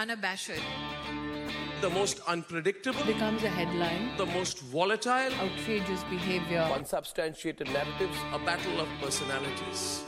unabashed, the most unpredictable, becomes a headline, the most volatile, outrageous behavior, unsubstantiated narratives, a battle of personalities.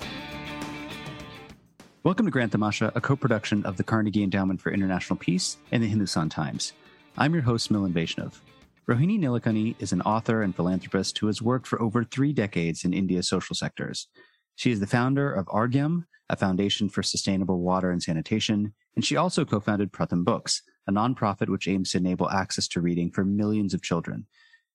Welcome to Grand Tamasha, a co production of the Carnegie Endowment for International Peace and the Hindustan Times. I'm your host, Milan Vaishnav. Rohini Nilekani is an author and philanthropist who has worked for over three decades in India's social sectors. She is the founder of Arghyam, a foundation for sustainable water and sanitation, and she also co-founded Pratham Books, a nonprofit which aims to enable access to reading for millions of children.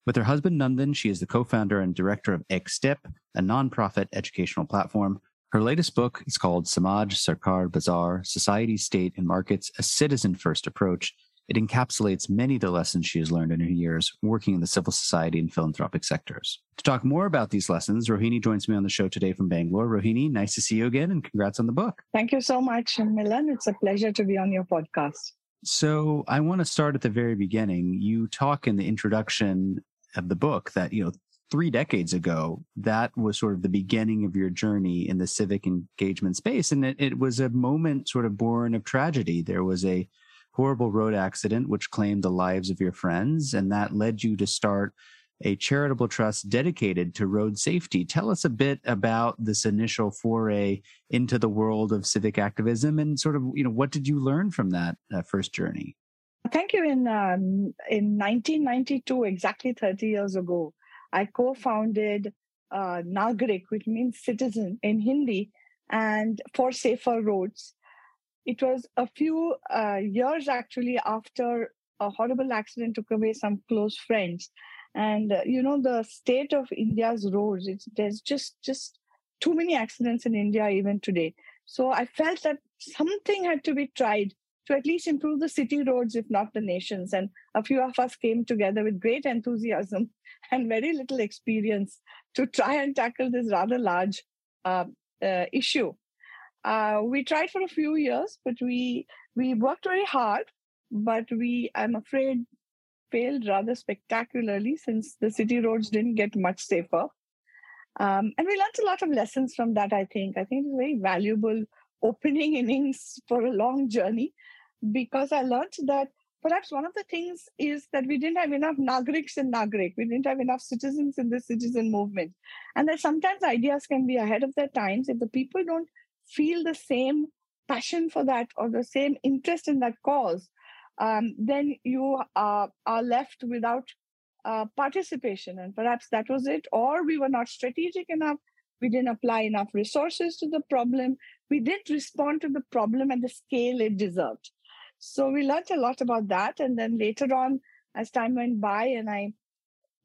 With her husband Nandan, she is the co-founder and director of Ek Step, a nonprofit educational platform. Her latest book is called Samaj, Sarkar, Bazaar, Society, State, and Markets, a Citizen First Approach, it encapsulates many of the lessons she has learned in her years working in the civil society and philanthropic sectors. To talk more about these lessons, Rohini joins me on the show today from Bangalore. Rohini, nice to see you again and congrats on the book. Thank you so much, Milan. It's a pleasure to be on your podcast. So I want to start at the very beginning. You talk in the introduction of the book that, you know, three decades ago, that was sort of the beginning of your journey in the civic engagement space. And it, it was a moment sort of born of tragedy. There was a horrible road accident, which claimed the lives of your friends, and that led you to start a charitable trust dedicated to road safety. Tell us a bit about this initial foray into the world of civic activism and sort of, you know, what did you learn from that uh, first journey? Thank you. In, um, in 1992, exactly 30 years ago, I co founded uh, Nagrik, which means citizen in Hindi, and for safer roads it was a few uh, years actually after a horrible accident took away some close friends. And uh, you know the state of india's roads it's there's just just too many accidents in india even today. So i felt that something had to be tried to at least improve the city roads if not the nations. And a few of us came together with great enthusiasm and very little experience to try and tackle this rather large uh, uh issue uh, we tried for a few years, but we we worked very hard. But we, I'm afraid, failed rather spectacularly since the city roads didn't get much safer. Um, and we learned a lot of lessons from that. I think I think it's very valuable opening innings for a long journey because I learned that perhaps one of the things is that we didn't have enough Nagriks in Nagrik. We didn't have enough citizens in the citizen movement. And that sometimes ideas can be ahead of their times if the people don't feel the same passion for that or the same interest in that cause, um, then you uh, are left without uh, participation. And perhaps that was it. Or we were not strategic enough. We didn't apply enough resources to the problem. We didn't respond to the problem at the scale it deserved. So we learned a lot about that. And then later on, as time went by and I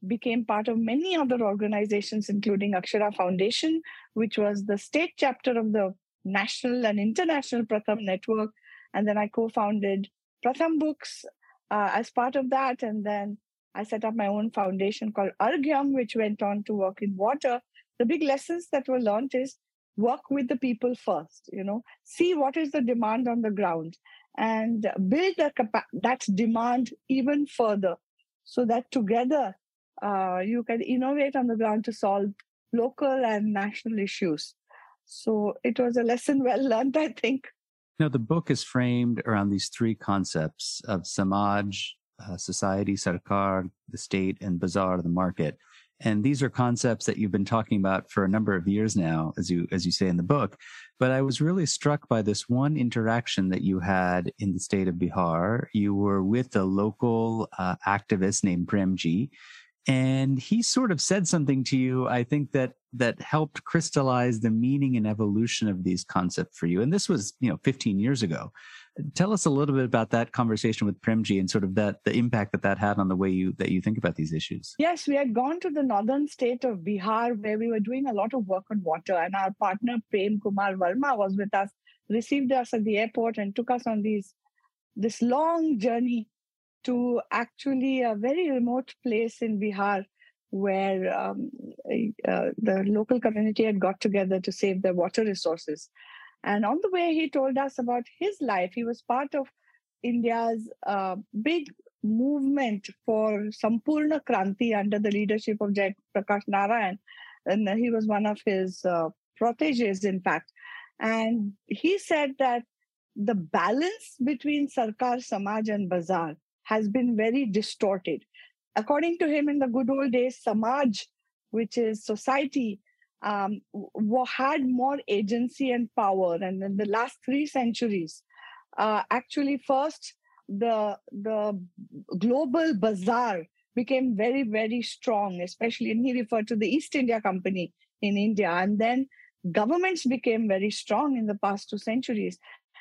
became part of many other organizations, including Akshara Foundation, which was the state chapter of the national and international Pratham network. And then I co founded Pratham Books uh, as part of that. And then I set up my own foundation called Arghyam, which went on to work in water. The big lessons that were learned is work with the people first, you know, see what is the demand on the ground and build that, capa- that demand even further so that together uh, you can innovate on the ground to solve local and national issues. So it was a lesson well learned, I think. Now, the book is framed around these three concepts of Samaj, uh, society, Sarkar, the state, and Bazaar, the market. And these are concepts that you've been talking about for a number of years now, as you as you say in the book. But I was really struck by this one interaction that you had in the state of Bihar. You were with a local uh, activist named Premji, and he sort of said something to you i think that that helped crystallize the meaning and evolution of these concepts for you. And this was you know 15 years ago. Tell us a little bit about that conversation with premji and sort of that the impact that that had on the way you that you think about these issues. Yes we had gone to the northern state of bihar where we were doing a lot of work on water. And our partner prem kumar verma was with us received us at the airport and took us on these this long journey to actually a very remote place in Bihar where um, uh, the local community had got together to save their water resources. And on the way, he told us about his life. He was part of India's uh, big movement for Sampurna Kranti under the leadership of Jay Prakash Narayan. And he was one of his uh, proteges, in fact. And he said that the balance between Sarkar, Samaj, and Bazaar has been very distorted. According to him, in the good old days, Samaj, which is society, um, had more agency and power. And in the last three centuries, uh, actually, first the the global bazaar became very very strong, especially and he referred to the East India Company in India, and then governments became very strong in the past two centuries,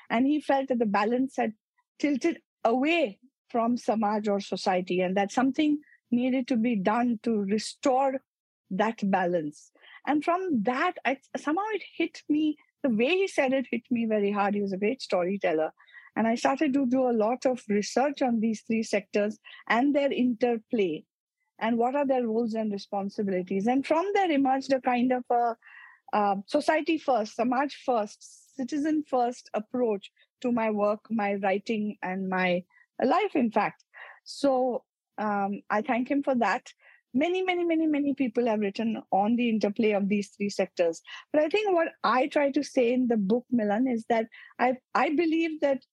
and he felt that the balance had tilted away from Samaj or society, and that something needed to be done to restore that balance. And from that, I, somehow it hit me. The way he said it hit me very hard. He was a great storyteller. And I started to do a lot of research on these three sectors and their interplay and what are their roles and responsibilities. And from there emerged a kind of a uh, society first, Samaj first, citizen first approach to my work, my writing, and my life, in fact. So um, I thank him for that many many many many people have written on the interplay of these three sectors. But i think what i try to say in the book milan is that i i believe that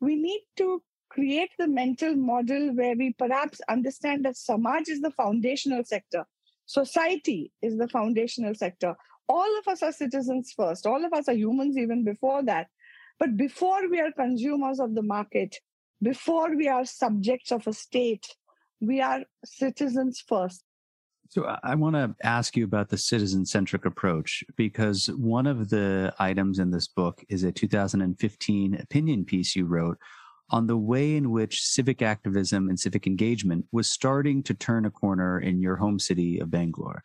we need to create the mental model where we perhaps understand that samaj is the foundational sector. Society is the foundational sector. All of us are citizens first. All of us are humans even before that. But before we are consumers of the market before we are subjects of a state we are citizens first. So I want to ask you about the citizen centric approach because one of the items in this book is a 2015 opinion piece you wrote on the way in which civic activism and civic engagement was starting to turn a corner in your home city of Bangalore.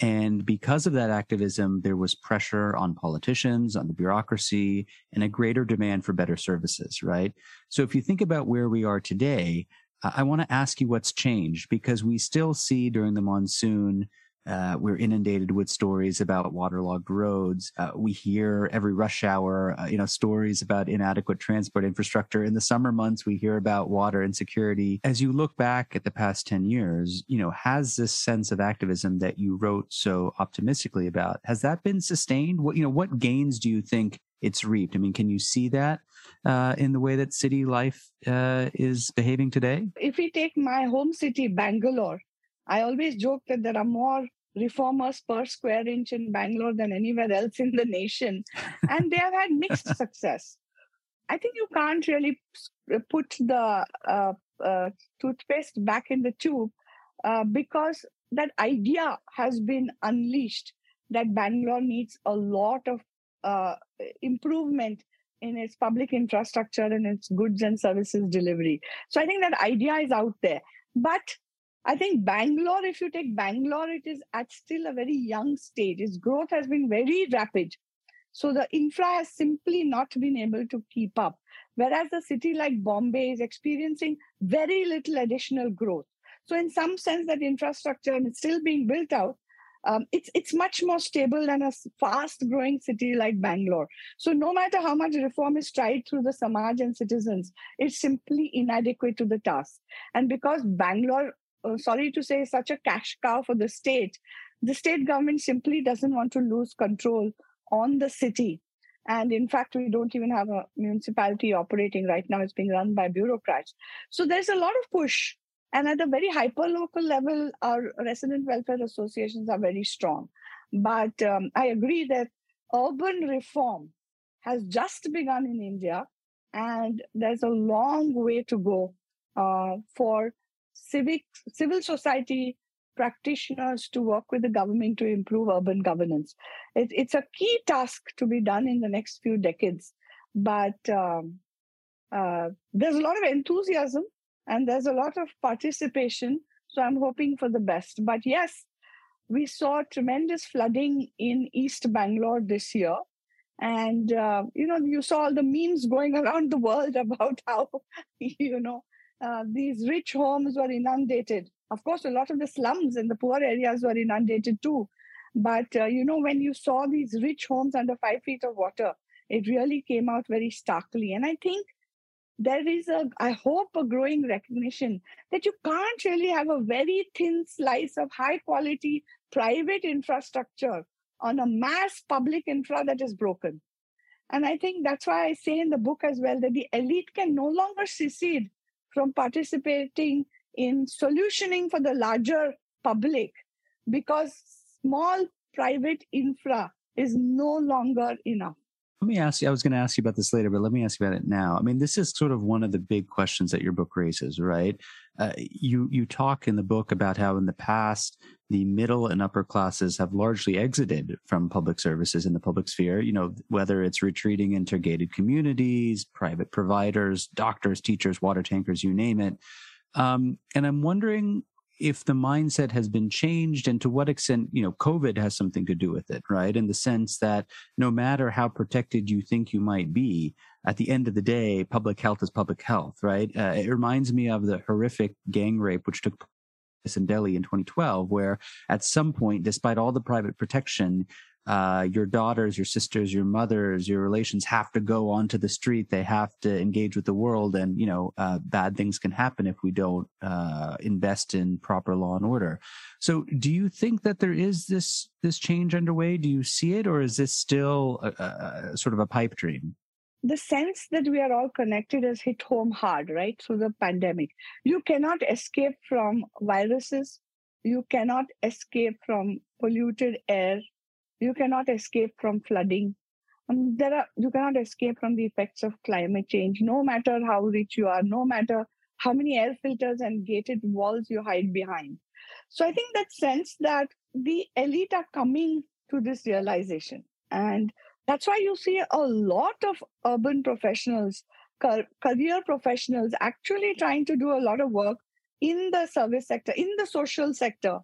And because of that activism, there was pressure on politicians, on the bureaucracy, and a greater demand for better services, right? So if you think about where we are today, I want to ask you what's changed because we still see during the monsoon, uh, we're inundated with stories about waterlogged roads. Uh, we hear every rush hour, uh, you know, stories about inadequate transport infrastructure. In the summer months, we hear about water insecurity. As you look back at the past 10 years, you know, has this sense of activism that you wrote so optimistically about, has that been sustained? What, you know, what gains do you think it's reaped? I mean, can you see that? Uh, in the way that city life uh, is behaving today? If we take my home city, Bangalore, I always joke that there are more reformers per square inch in Bangalore than anywhere else in the nation. and they have had mixed success. I think you can't really put the uh, uh, toothpaste back in the tube uh, because that idea has been unleashed that Bangalore needs a lot of uh, improvement in its public infrastructure and its goods and services delivery. So I think that idea is out there. But I think Bangalore, if you take Bangalore, it is at still a very young stage. Its growth has been very rapid. So the infra has simply not been able to keep up. Whereas a city like Bombay is experiencing very little additional growth. So in some sense, that infrastructure is still being built out, um, it's it's much more stable than a fast growing city like Bangalore. So no matter how much reform is tried through the Samaj and citizens, it's simply inadequate to the task. And because Bangalore, uh, sorry to say, is such a cash cow for the state, the state government simply doesn't want to lose control on the city. And in fact, we don't even have a municipality operating right now. It's being run by bureaucrats. So there's a lot of push and at a very hyper local level, our resident welfare associations are very strong. But um, I agree that urban reform has just begun in India, and there's a long way to go uh, for civic civil society practitioners to work with the government to improve urban governance. It, it's a key task to be done in the next few decades, but um, uh, there's a lot of enthusiasm and there's a lot of participation. So I'm hoping for the best. But yes, we saw tremendous flooding in East Bangalore this year. And, uh, you know, you saw all the memes going around the world about how, you know, uh, these rich homes were inundated. Of course, a lot of the slums in the poor areas were inundated too. But, uh, you know, when you saw these rich homes under five feet of water, it really came out very starkly. And I think there is a i hope a growing recognition that you can't really have a very thin slice of high quality private infrastructure on a mass public infra that is broken And I think that's why I say in the book as well that the elite can no longer secede from participating in solutioning for the larger public because small private infra is no longer enough. Let me ask you, I was going to ask you about this later, but let me ask you about it now. I mean, this is sort of one of the big questions that your book raises, right? Uh, you, you talk in the book about how in the past, the middle and upper classes have largely exited from public services in the public sphere, you know, whether it's retreating into gated communities, private providers, doctors, teachers, water tankers, you name it. Um, and I'm wondering if the mindset has been changed and to what extent you know covid has something to do with it right? In the sense that no matter how protected you think you might be at the end of the day public health is public health right? Uh, it reminds me of the horrific gang rape which took place in delhi in 2012 where at some point despite all the private protection uh, your daughters, your sisters, your mothers, your relations have to go onto the street. They have to engage with the world, and you know, uh, bad things can happen if we don't uh, invest in proper law and order. So, do you think that there is this this change underway? Do you see it, or is this still a, a, sort of a pipe dream? The sense that we are all connected has hit home hard, right? Through the pandemic, you cannot escape from viruses. You cannot escape from polluted air you cannot escape from flooding. Um, there are you cannot escape from the effects of climate change, no matter how rich you are, no matter how many air filters and gated walls you hide behind. So I think that sense that the elite are coming to this realization. And that's why you see a lot of urban professionals, career professionals actually trying to do a lot of work in the service sector, in the social sector,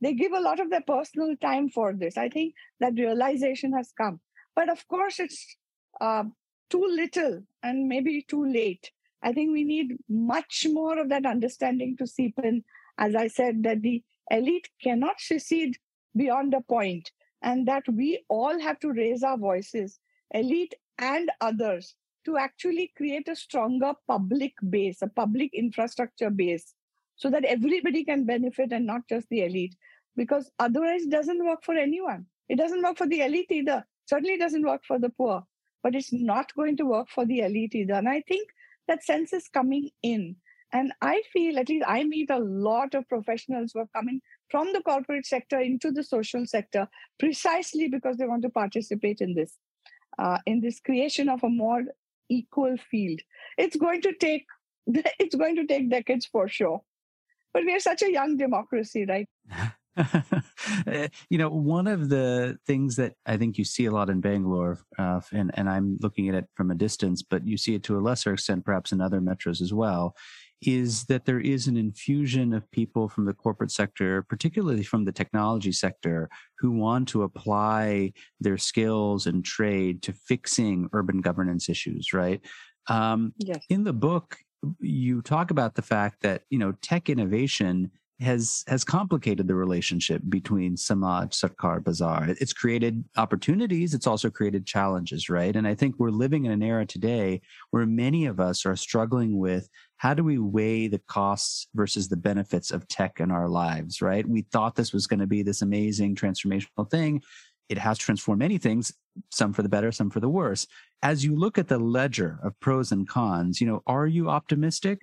they give a lot of their personal time for this. I think that realization has come. But of course, it's uh, too little and maybe too late. I think we need much more of that understanding to seep in. As I said, that the elite cannot secede beyond a point, and that we all have to raise our voices, elite and others, to actually create a stronger public base, a public infrastructure base, so that everybody can benefit and not just the elite because otherwise it doesn't work for anyone. It doesn't work for the elite either. Certainly it doesn't work for the poor, but it's not going to work for the elite either. And I think that sense is coming in. And I feel, at least I meet a lot of professionals who are coming from the corporate sector into the social sector precisely because they want to participate in this, uh, in this creation of a more equal field. It's going to take it's going to take decades for sure. But we're such a young democracy, right? Eh, you know, one of the things that I think you see a lot in Bangalore, uh, and, and I'm looking at it from a distance, but you see it to a lesser extent, perhaps in other metros as well, is that there is an infusion of people from the corporate sector, particularly from the technology sector, who want to apply their skills and trade to fixing urban governance issues, right? Um, yes. In the book, you talk about the fact that, you know, tech innovation has has complicated the relationship between Samaj, Sarkar, Bazaar. It's created opportunities. It's also created challenges, right? And I think we're living in an era today where many of us are struggling with how do we weigh the costs versus the benefits of tech in our lives, right? We thought this was going to be this amazing transformational thing. It has transformed many things, some for the better, some for the worse. As you look at the ledger of pros and cons, you know, are you optimistic?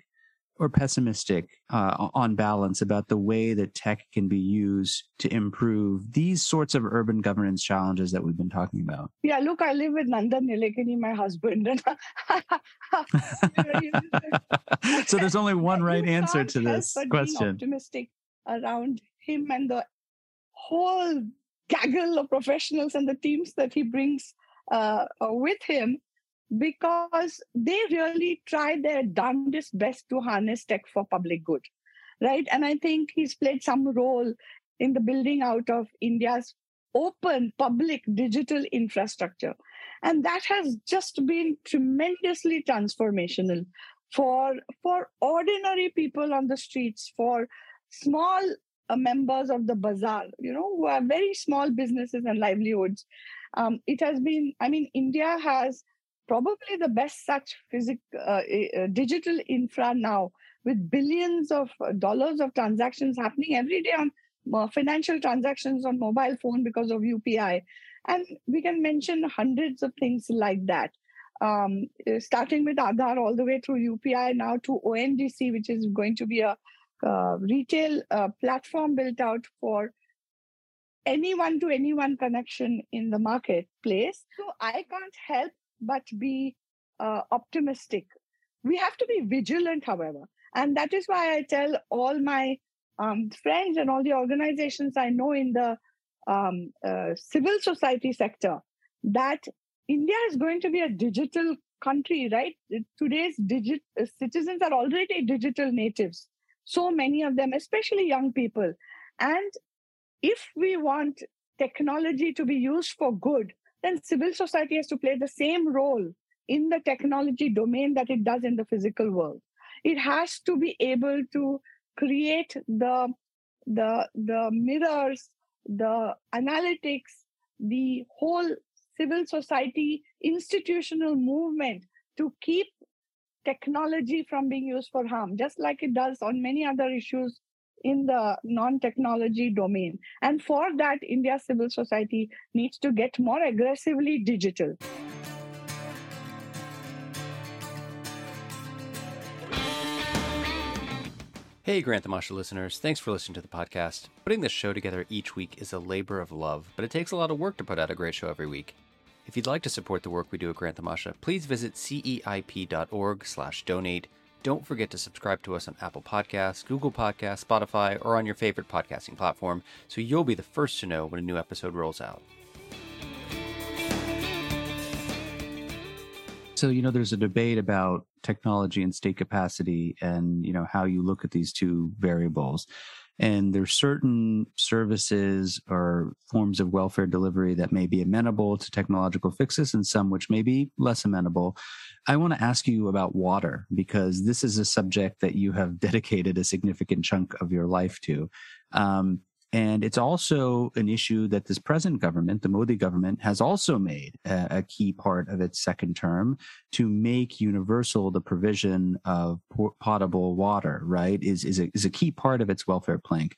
or pessimistic uh, on balance about the way that tech can be used to improve these sorts of urban governance challenges that we've been talking about? Yeah, look, I live with Nandan Nilekani, my husband. so there's only one right answer to this question. optimistic around him and the whole gaggle of professionals and the teams that he brings uh, with him because they really tried their darndest best to harness tech for public good, right? And I think he's played some role in the building out of India's open public digital infrastructure. And that has just been tremendously transformational for, for ordinary people on the streets, for small uh, members of the bazaar, you know, who are very small businesses and livelihoods. Um, it has been, I mean, India has probably the best such physic, uh, uh, digital infra now with billions of dollars of transactions happening every day on uh, financial transactions on mobile phone because of UPI. And we can mention hundreds of things like that. Um, uh, starting with Aadhaar all the way through UPI now to ONDC, which is going to be a uh, retail uh, platform built out for anyone to anyone connection in the marketplace. So I can't help but be uh, optimistic. We have to be vigilant, however. And that is why I tell all my um, friends and all the organizations I know in the um, uh, civil society sector that India is going to be a digital country, right? Today's digit uh, citizens are already digital natives. So many of them, especially young people. And if we want technology to be used for good, then civil society has to play the same role in the technology domain that it does in the physical world. It has to be able to create the the the mirrors, the analytics, the whole civil society institutional movement to keep technology from being used for harm, just like it does on many other issues in the non-technology domain. And for that, India civil society needs to get more aggressively digital. Hey, Grant listeners, thanks for listening to the podcast. Putting this show together each week is a labor of love, but it takes a lot of work to put out a great show every week. If you'd like to support the work we do at Grant please visit ceip.org slash donate. Don't forget to subscribe to us on Apple Podcasts, Google Podcasts, Spotify, or on your favorite podcasting platform so you'll be the first to know when a new episode rolls out. So, you know, there's a debate about technology and state capacity and, you know, how you look at these two variables. And there's certain services or forms of welfare delivery that may be amenable to technological fixes and some which may be less amenable. I want to ask you about water because this is a subject that you have dedicated a significant chunk of your life to. Um, and it's also an issue that this present government, the Modi government, has also made a, a, key part of its second term to make universal the provision of potable water, right? Is, is, a, is a key part of its welfare plank.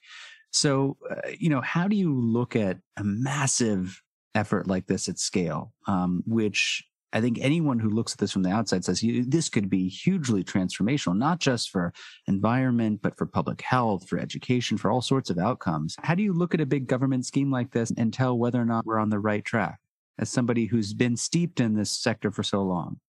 So, uh, you know, how do you look at a massive effort like this at scale, um, which I think anyone who looks at this from the outside says this could be hugely transformational, not just for environment, but for public health, for education, for all sorts of outcomes. How do you look at a big government scheme like this and tell whether or not we're on the right track as somebody who's been steeped in this sector for so long?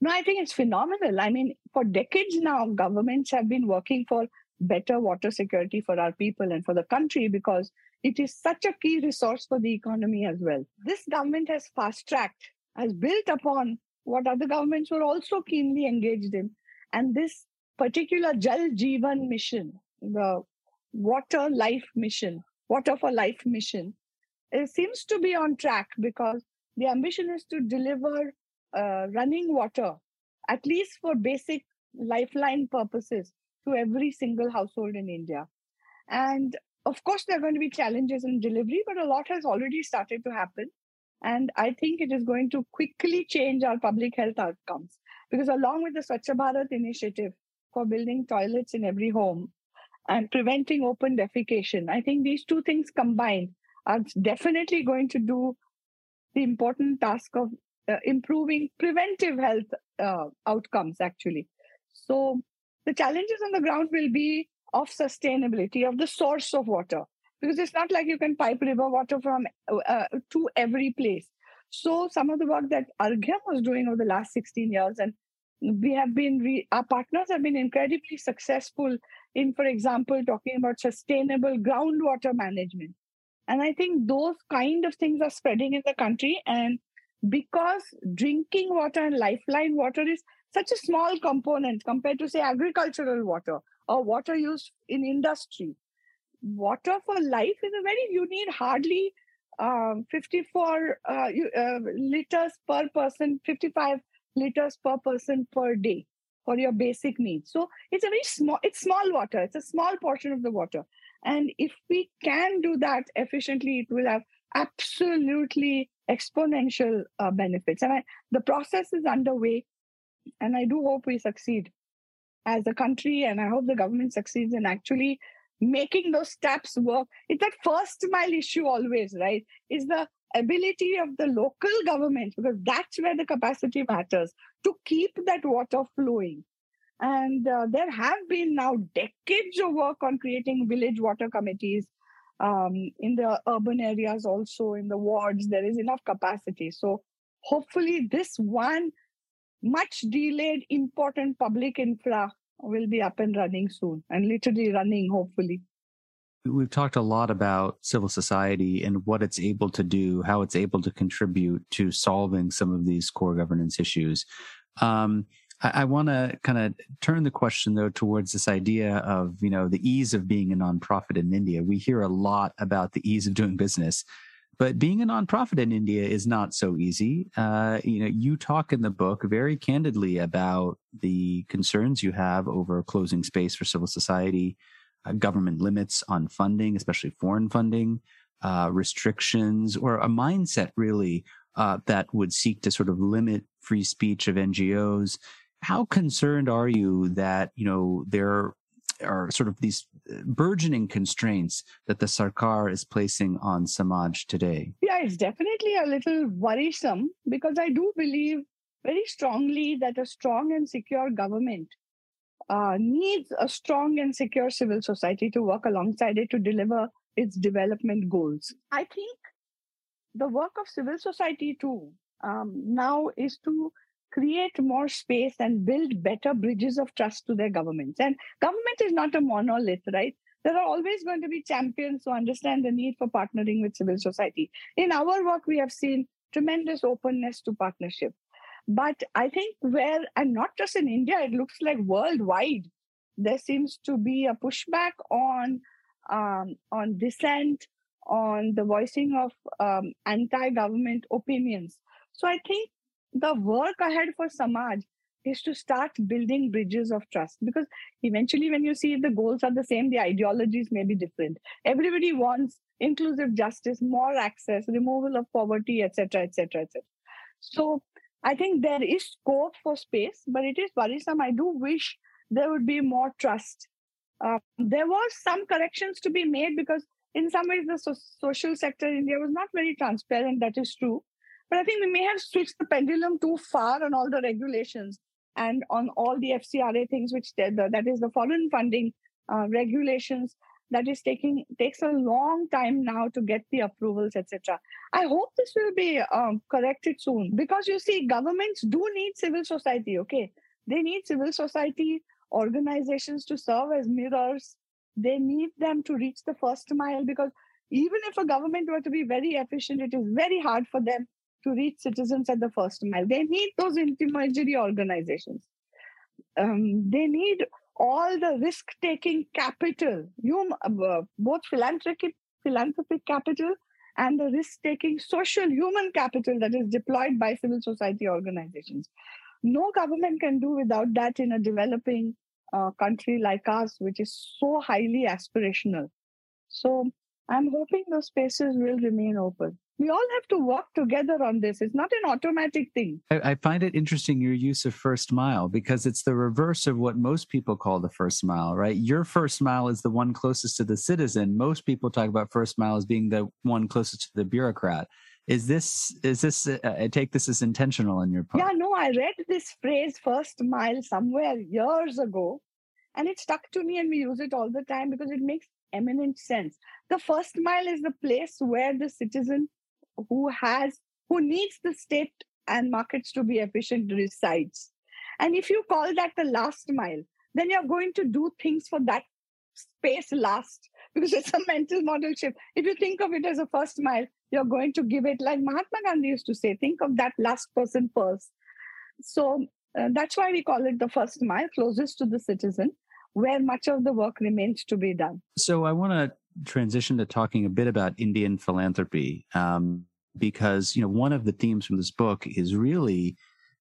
No, I think it's phenomenal. I mean, for decades now, governments have been working for better water security for our people and for the country because it is such a key resource for the economy as well. This government has fast tracked has built upon what other governments were also keenly engaged in. And this particular Jal Jeevan mission, the water life mission, water for life mission, it seems to be on track because the ambition is to deliver uh, running water, at least for basic lifeline purposes, to every single household in India. And of course, there are going to be challenges in delivery, but a lot has already started to happen. And I think it is going to quickly change our public health outcomes because, along with the Swachh Bharat initiative for building toilets in every home and preventing open defecation, I think these two things combined are definitely going to do the important task of uh, improving preventive health uh, outcomes, actually. So, the challenges on the ground will be of sustainability of the source of water because it's not like you can pipe river water from uh, to every place. So some of the work that Arghyam was doing over the last 16 years, and we have been, re- our partners have been incredibly successful in, for example, talking about sustainable groundwater management. And I think those kind of things are spreading in the country. And because drinking water and lifeline water is such a small component compared to, say, agricultural water or water used in industry, water for life is a very you need hardly um, 54 uh, uh, liters per person 55 liters per person per day for your basic needs. So it's a very small it's small water it's a small portion of the water. And if we can do that efficiently it will have absolutely exponential uh, benefits. And I, the process is underway and i do hope we succeed as a country and i hope the government succeeds in actually making those steps work. It's that first mile issue always, right? Is the ability of the local government, because that's where the capacity matters, to keep that water flowing. And uh, there have been now decades of work on creating village water committees um, in the urban areas, also in the wards. There is enough capacity. So hopefully, this one much delayed important public infra will be up and running soon and literally running, hopefully. We've talked a lot about civil society and what it's able to do, how it's able to contribute to solving some of these core governance issues. Um, I, I want to kind of turn the question though towards this idea of you know the ease of being a nonprofit in India. We hear a lot about the ease of doing business, but being a nonprofit in India is not so easy. Uh, you know, you talk in the book very candidly about the concerns you have over closing space for civil society, uh, government limits on funding, especially foreign funding, uh, restrictions, or a mindset really uh, that would seek to sort of limit free speech of NGOs how concerned are you that you know there are sort of these uh, burgeoning constraints that the sarkar is placing on samaj today. Yeah it's definitely a little worrisome because i do believe very strongly that a strong and secure government uh, needs a strong and secure civil society to work alongside it to deliver its development goals. I think the work of civil society too um, now is to create more space and build better bridges of trust to their governments. And government is not a monolith, right? There are always going to be champions who understand the need for partnering with civil society. In our work, we have seen tremendous openness to partnership. But I think where, and not just in India, it looks like worldwide, there seems to be a pushback on um, on dissent, on the voicing of um, anti-government opinions. So I think the work ahead for Samaj is to start building bridges of trust. Because eventually when you see the goals are the same the ideologies may be different. Everybody wants inclusive justice more access removal of poverty etc etc etc so i think there is scope for space but it is worrisome. I do wish there would be more trust. Uh, there was some corrections to be made because in some ways the so- social sector in india was not very transparent. That is true but I think we may have switched the pendulum too far on all the regulations and on all the FCRA things, which the, that is the foreign funding uh, regulations that is taking takes a long time now to get the approvals etc i hope this will be um, corrected soon because you see governments do need civil society okay? They need civil society organizations to serve as mirrors. They need them to reach the first mile because even if a government were to be very efficient it is very hard for them to reach citizens at the first mile. They need those intermediary organizations. Um, they need all the risk taking capital, uh, both philanthropic, philanthropic capital and the risk taking social human capital that is deployed by civil society organizations. No government can do without that in a developing uh, country like us, which is so highly aspirational. So I'm hoping those spaces will remain open we all have to work together on this. It's not an automatic thing. I, I, find it interesting your use of first mile because it's the reverse of what most people call the first mile, right? Your first mile is the one closest to the citizen. Most people talk about first mile as being the one closest to the bureaucrat. Is this is this? Uh, I take this as intentional in your part. Yeah, no, I read this phrase first mile" somewhere years ago, and it stuck to me, and we use it all the time because it makes eminent sense. The first mile is the place where the citizen who has who needs the state and markets to be efficient resides. And if you call that the last mile then you're going to do things for that space last because it's a mental model shift. If you think of it as a first mile you're going to give it like mahatma gandhi used to say think of that last person first. So uh, that's why we call it the first mile closest to the citizen where much of the work remains to be done. So i want to transition to talking a bit about Indian philanthropy, um, because you know one of the themes from this book is really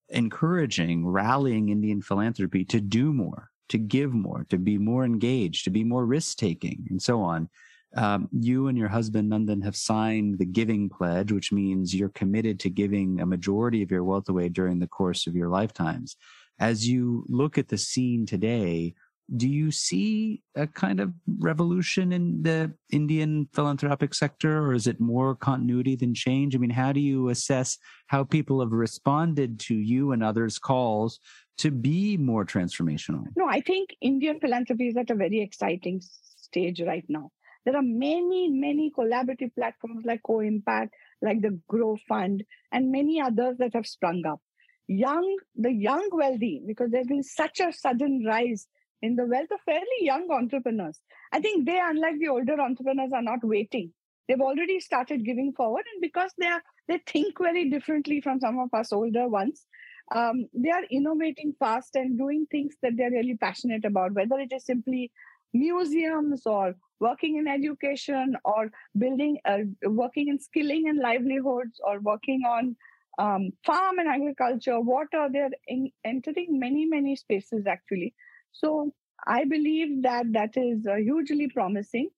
encouraging, rallying Indian philanthropy to do more, to give more, to be more engaged, to be more risk taking, and so on. Um, you and your husband Nandan have signed the Giving Pledge, which means you're committed to giving a majority of your wealth away during the course of your lifetimes. As you look at the scene today, do you see a kind of revolution in the Indian philanthropic sector, or is it more continuity than change? I mean, how do you assess how people have responded to you and others' calls to be more transformational? No, I think Indian philanthropy is at a very exciting stage right now. There are many, many collaborative platforms like Co Impact, like the Grow Fund, and many others that have sprung up. Young, the young wealthy, because there's been such a sudden rise in the wealth of fairly young entrepreneurs. I think they, unlike the older entrepreneurs, are not waiting. They've already started giving forward, and because they are they think very differently from some of us older ones, um, they are innovating fast and doing things that they're really passionate about. Whether it is simply museums or working in education or building, uh, working in skilling and livelihoods or working on um, farm and agriculture, water, they're in, entering many, many spaces actually. So I believe that that is uh, hugely promising.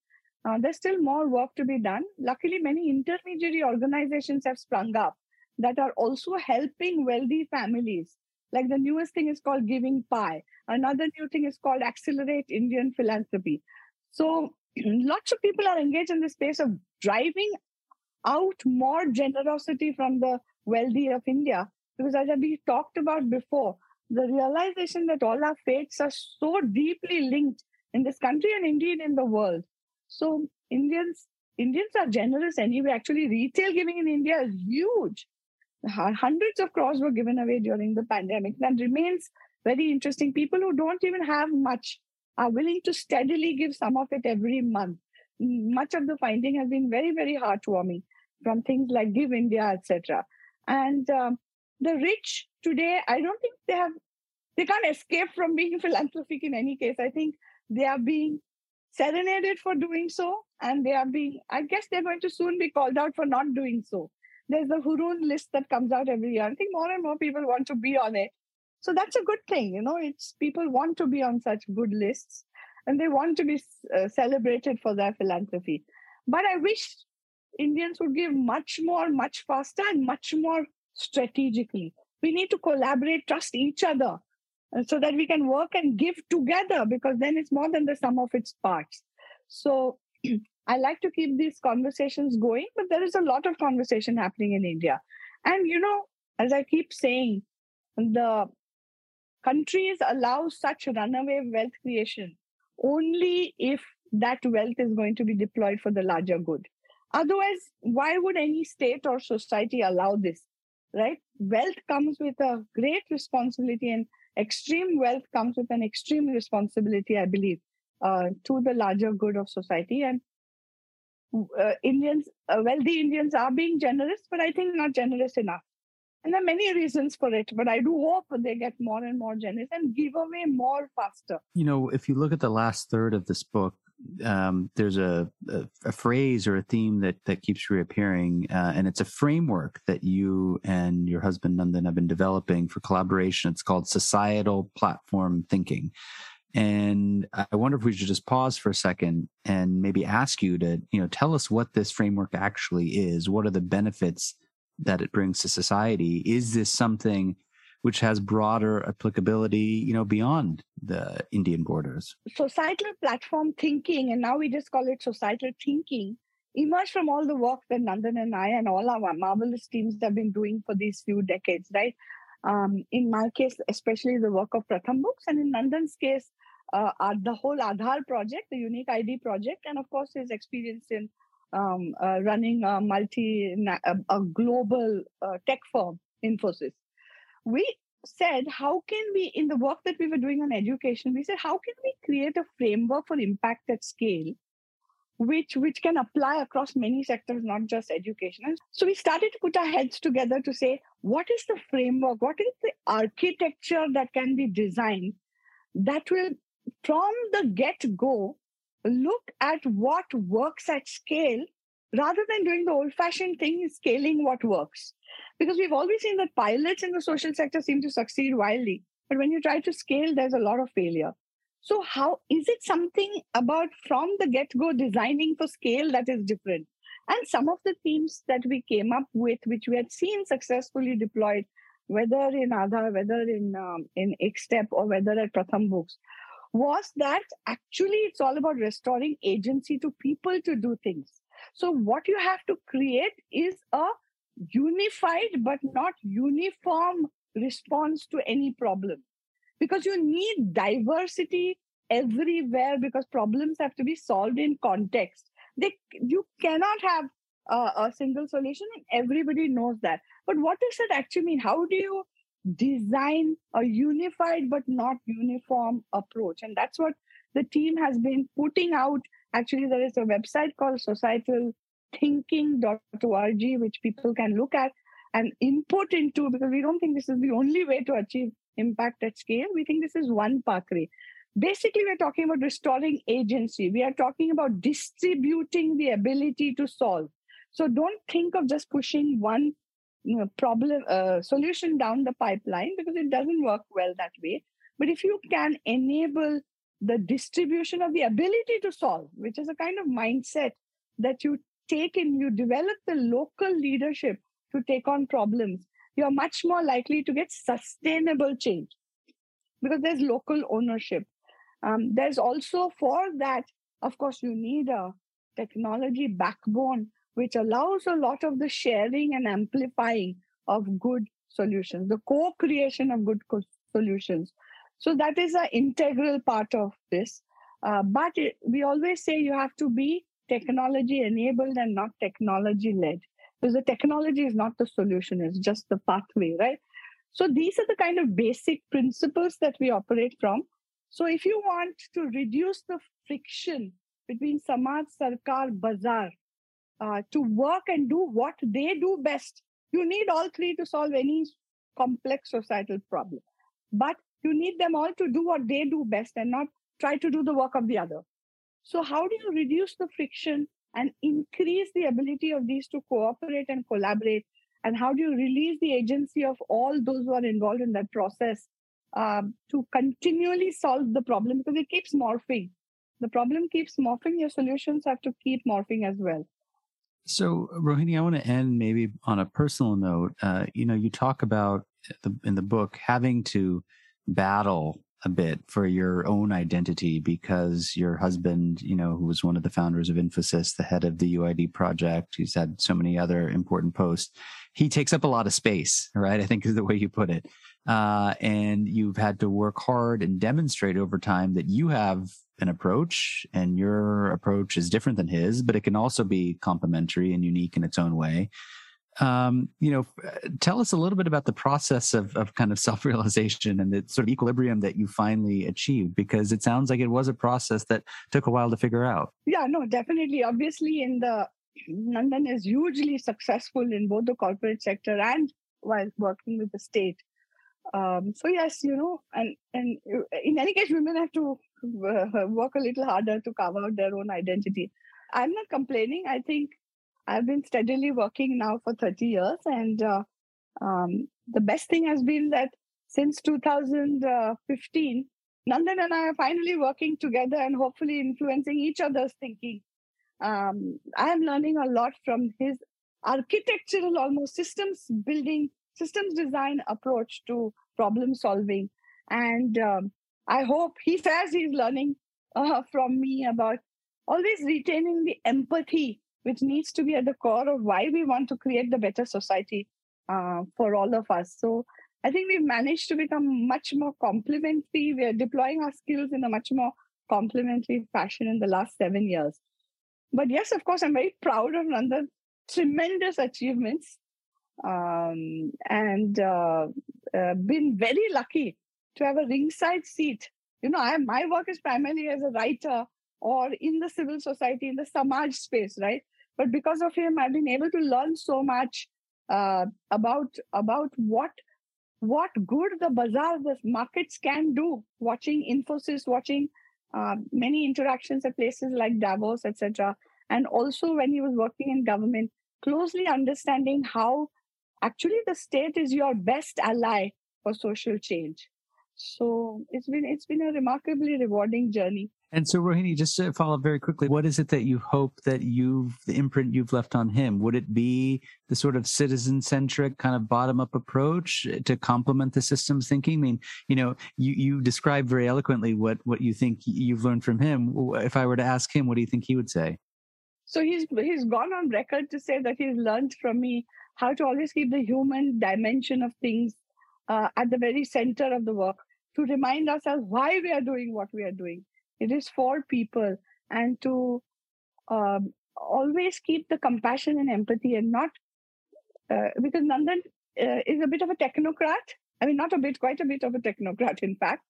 Uh, there's still more work to be done. Luckily, many intermediary organizations have sprung up that are also helping wealthy families. Like the newest thing is called Giving Pie. Another new thing is called Accelerate Indian Philanthropy. So lots of people are engaged in the space of driving out more generosity from the wealthy of India. Because as we talked about before, the realization that all our fates are so deeply linked in this country and indeed in the world. So Indians Indians are generous anyway. Actually, retail giving in India is huge. Hundreds of crores were given away during the pandemic. That remains very interesting. People who don't even have much are willing to steadily give some of it every month. Much of the finding has been very, very heartwarming from things like Give India, etc. And um, the rich today, I don't think they have, they can't escape from being philanthropic in any case. I think they are being serenaded for doing so, and they are being, I guess they're going to soon be called out for not doing so. There's the Hurun list that comes out every year. I think more and more people want to be on it. So that's a good thing. You know, it's people want to be on such good lists and they want to be uh, celebrated for their philanthropy. But I wish Indians would give much more, much faster, and much more strategically. We need to collaborate, trust each other, uh, so that we can work and give together because then it's more than the sum of its parts. So I like to keep these conversations going, but there is a lot of conversation happening in India. And, you know, as I keep saying, the countries allow such runaway wealth creation only if that wealth is going to be deployed for the larger good. Otherwise, why would any state or society allow this? Right? Wealth comes with a great responsibility, and extreme wealth comes with an extreme responsibility, I believe, uh, to the larger good of society. And uh, Indians, uh, wealthy Indians are being generous, but I think not generous enough. And there are many reasons for it, but I do hope they get more and more generous and give away more faster. You know, if you look at the last third of this book, um, there's a, a, a, phrase or a theme that, that keeps reappearing, uh, and it's a framework that you and your husband Nandan have been developing for collaboration. It's called societal platform thinking. And I wonder if we should just pause for a second and maybe ask you to, you know, tell us what this framework actually is. What are the benefits that it brings to society? Is this something which has broader applicability, you know, beyond the Indian borders? Societal platform thinking, and now we just call it societal thinking, emerged from all the work that Nandan and I and all our marvelous teams have been doing for these few decades, right? Um, in my case, especially the work of Pratham Books, and in Nandan's case, uh, the whole Aadhaar project, the Unique ID project, and of course his experience in um, uh, running a multi, a, a global uh, tech firm, Infosys. We said, how can we, in the work that we were doing on education, we said, how can we create a framework for impact at scale, which which can apply across many sectors, not just education. So we started to put our heads together to say, what is the framework? What is the architecture that can be designed that will, from the get go, look at what works at scale rather than doing the old fashioned thing, scaling what works. Because we've always seen that pilots in the social sector seem to succeed wildly. But when you try to scale, there's a lot of failure. So, how is it something about from the get go designing for scale that is different? And some of the themes that we came up with, which we had seen successfully deployed, whether in Aadhaar, whether in um, in Ekstep, or whether at Pratham Books, was that actually it's all about restoring agency to people to do things. So, what you have to create is a unified but not uniform response to any problem. Because you need diversity everywhere because problems have to be solved in context. They you cannot have a single solution and everybody knows that. But what does that actually mean? How do you design a unified but not uniform approach? And that's what the team has been putting out actually there is a website called societalthinking.org which people can look at and input into because we don't think this is the only way to achieve impact at scale. We think this is one pathway. Basically we're talking about restoring agency. We are talking about distributing the ability to solve. So don't think of just pushing one you know, problem uh, solution down the pipeline because it doesn't work well that way. But if you can enable the distribution of the ability to solve which is a kind of mindset that you take in you develop the local leadership to take on problems you're much more likely to get sustainable change because there's local ownership um, there's also for that, of course, you need a technology backbone which allows a lot of the sharing and amplifying of good solutions, the co creation of good co- solutions. So that is an integral part of this. Uh, but it, we always say you have to be technology enabled and not technology led because the technology is not the solution, it's just the pathway, right? So these are the kind of basic principles that we operate from. So if you want to reduce the friction between Samaj, Sarkar, Bazaar uh, to work and do what they do best, you need all three to solve any complex societal problem. But you need them all to do what they do best and not try to do the work of the other. So, how do you reduce the friction and increase the ability of these to cooperate and collaborate? And how do you release the agency of all those who are involved in that process um, to continually solve the problem because it keeps morphing. The problem keeps morphing. Your solutions have to keep morphing as well. So, Rohini, I want to end maybe on a personal note. Uh, you know, you talk about the, in the book having to battle a bit for your own identity because your husband, you know, who was one of the founders of Infosys, the head of the UID project, he's had so many other important posts. He takes up a lot of space, right? I think is the way you put it. Uh, and you've had to work hard and demonstrate over time that you have an approach and your approach is different than his, but it can also be complementary and unique in its own way. Um, you know, tell us a little bit about the process of, of kind of self realization and the sort of equilibrium that you finally achieved, because it sounds like it was a process that took a while to figure out. Yeah, no, definitely. Obviously, in the Nandan is hugely successful in both the corporate sector and while working with the state. Um, so yes, you know, and and in any case, women have to uh, work a little harder to carve out their own identity. I'm not complaining. I think I've been steadily working now for 30 years, and uh, um, the best thing has been that since 2015, Nandan and I are finally working together and hopefully influencing each other's thinking. Um, I am learning a lot from his architectural, almost systems building systems design approach to problem solving. And um, I hope he says he's learning uh, from me about always retaining the empathy, which needs to be at the core of why we want to create the better society uh, for all of us. So I think we've managed to become much more complementary. We are deploying our skills in a much more complementary fashion in the last seven years. But yes, of course, I'm very proud of Nandan's tremendous achievements um, and uh, uh, been very lucky to have a ringside seat. You know, I, my work is primarily as a writer or in the civil society, in the Samaj space, right? But because of him, I've been able to learn so much uh, about about what what good the bazaar, the markets can do. Watching Infosys, watching uh, many interactions at places like Davos, etc., and also when he was working in government, closely understanding how actually the state is your best ally for social change. So it's been it's been a remarkably rewarding journey. And so, Rohini, just to follow up very quickly, what is it that you hope that you've, the imprint you've left on him? Would it be the sort of citizen centric kind of bottom up approach to complement the systems thinking? I mean, you know, you, you described very eloquently what, what you think you've learned from him. If I were to ask him, what do you think he would say? So he's, he's gone on record to say that he's learned from me how to always keep the human dimension of things uh, at the very center of the work to remind ourselves why we are doing what we are doing it is for people and to um, always keep the compassion and empathy and not uh, because Nandan uh, is a bit of a technocrat. I mean, not a bit, quite a bit of a technocrat, in fact.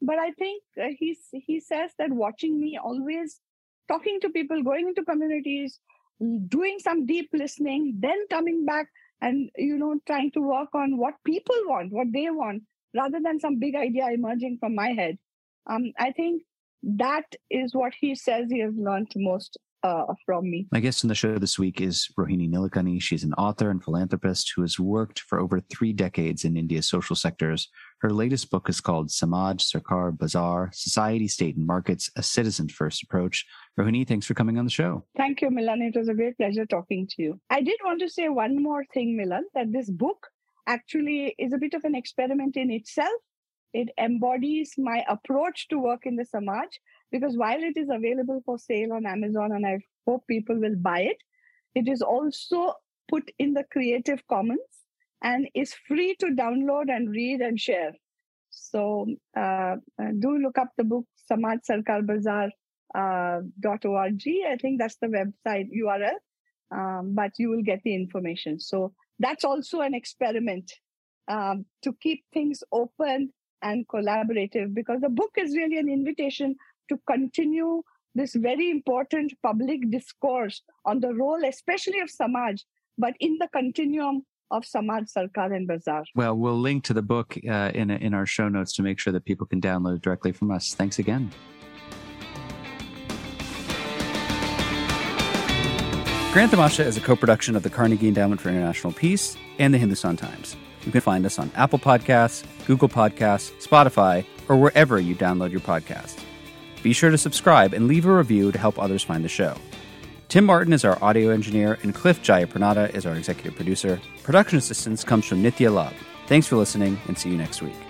But I think uh, he's he says that watching me always talking to people, going into communities, doing some deep listening, then coming back and you know trying to work on what people want, what they want, rather than some big idea emerging from my head. Um, I think that is what he says he has learned most uh, from me. My guest on the show this week is Rohini Nilekani. She's an author and philanthropist who has worked for over three decades in India's social sectors. Her latest book is called Samaj, Sarkar, Bazaar, Society, State, and Markets, a Citizen First Approach. Rohini, thanks for coming on the show. Thank you, Milan. It was a great pleasure talking to you. I did want to say one more thing, Milan, that this book actually is a bit of an experiment in itself it embodies my approach to work in the Samaj because while it is available for sale on Amazon and I hope people will buy it, it is also put in the Creative Commons and is free to download and read and share. So uh, uh do look up the book Samaj Sarkar Bazaar uh, .org. I think that's the website URL, um, but you will get the information. So that's also an experiment um, to keep things open and collaborative because the book is really an invitation to continue this very important public discourse on the role, especially of Samaj, but in the continuum of Samaj, Sarkar, and Bazaar. Well, we'll link to the book uh, in, in our show notes to make sure that people can download it directly from us. Thanks again. Grand Tamasha is a co production of the Carnegie Endowment for International Peace and the Hindustan Times. You can find us on Apple Podcasts, Google Podcasts, Spotify, or wherever you download your podcasts. Be sure to subscribe and leave a review to help others find the show. Tim Martin is our audio engineer, and Cliff Jayapranada is our executive producer. Production assistance comes from Nithya Love. Thanks for listening, and see you next week.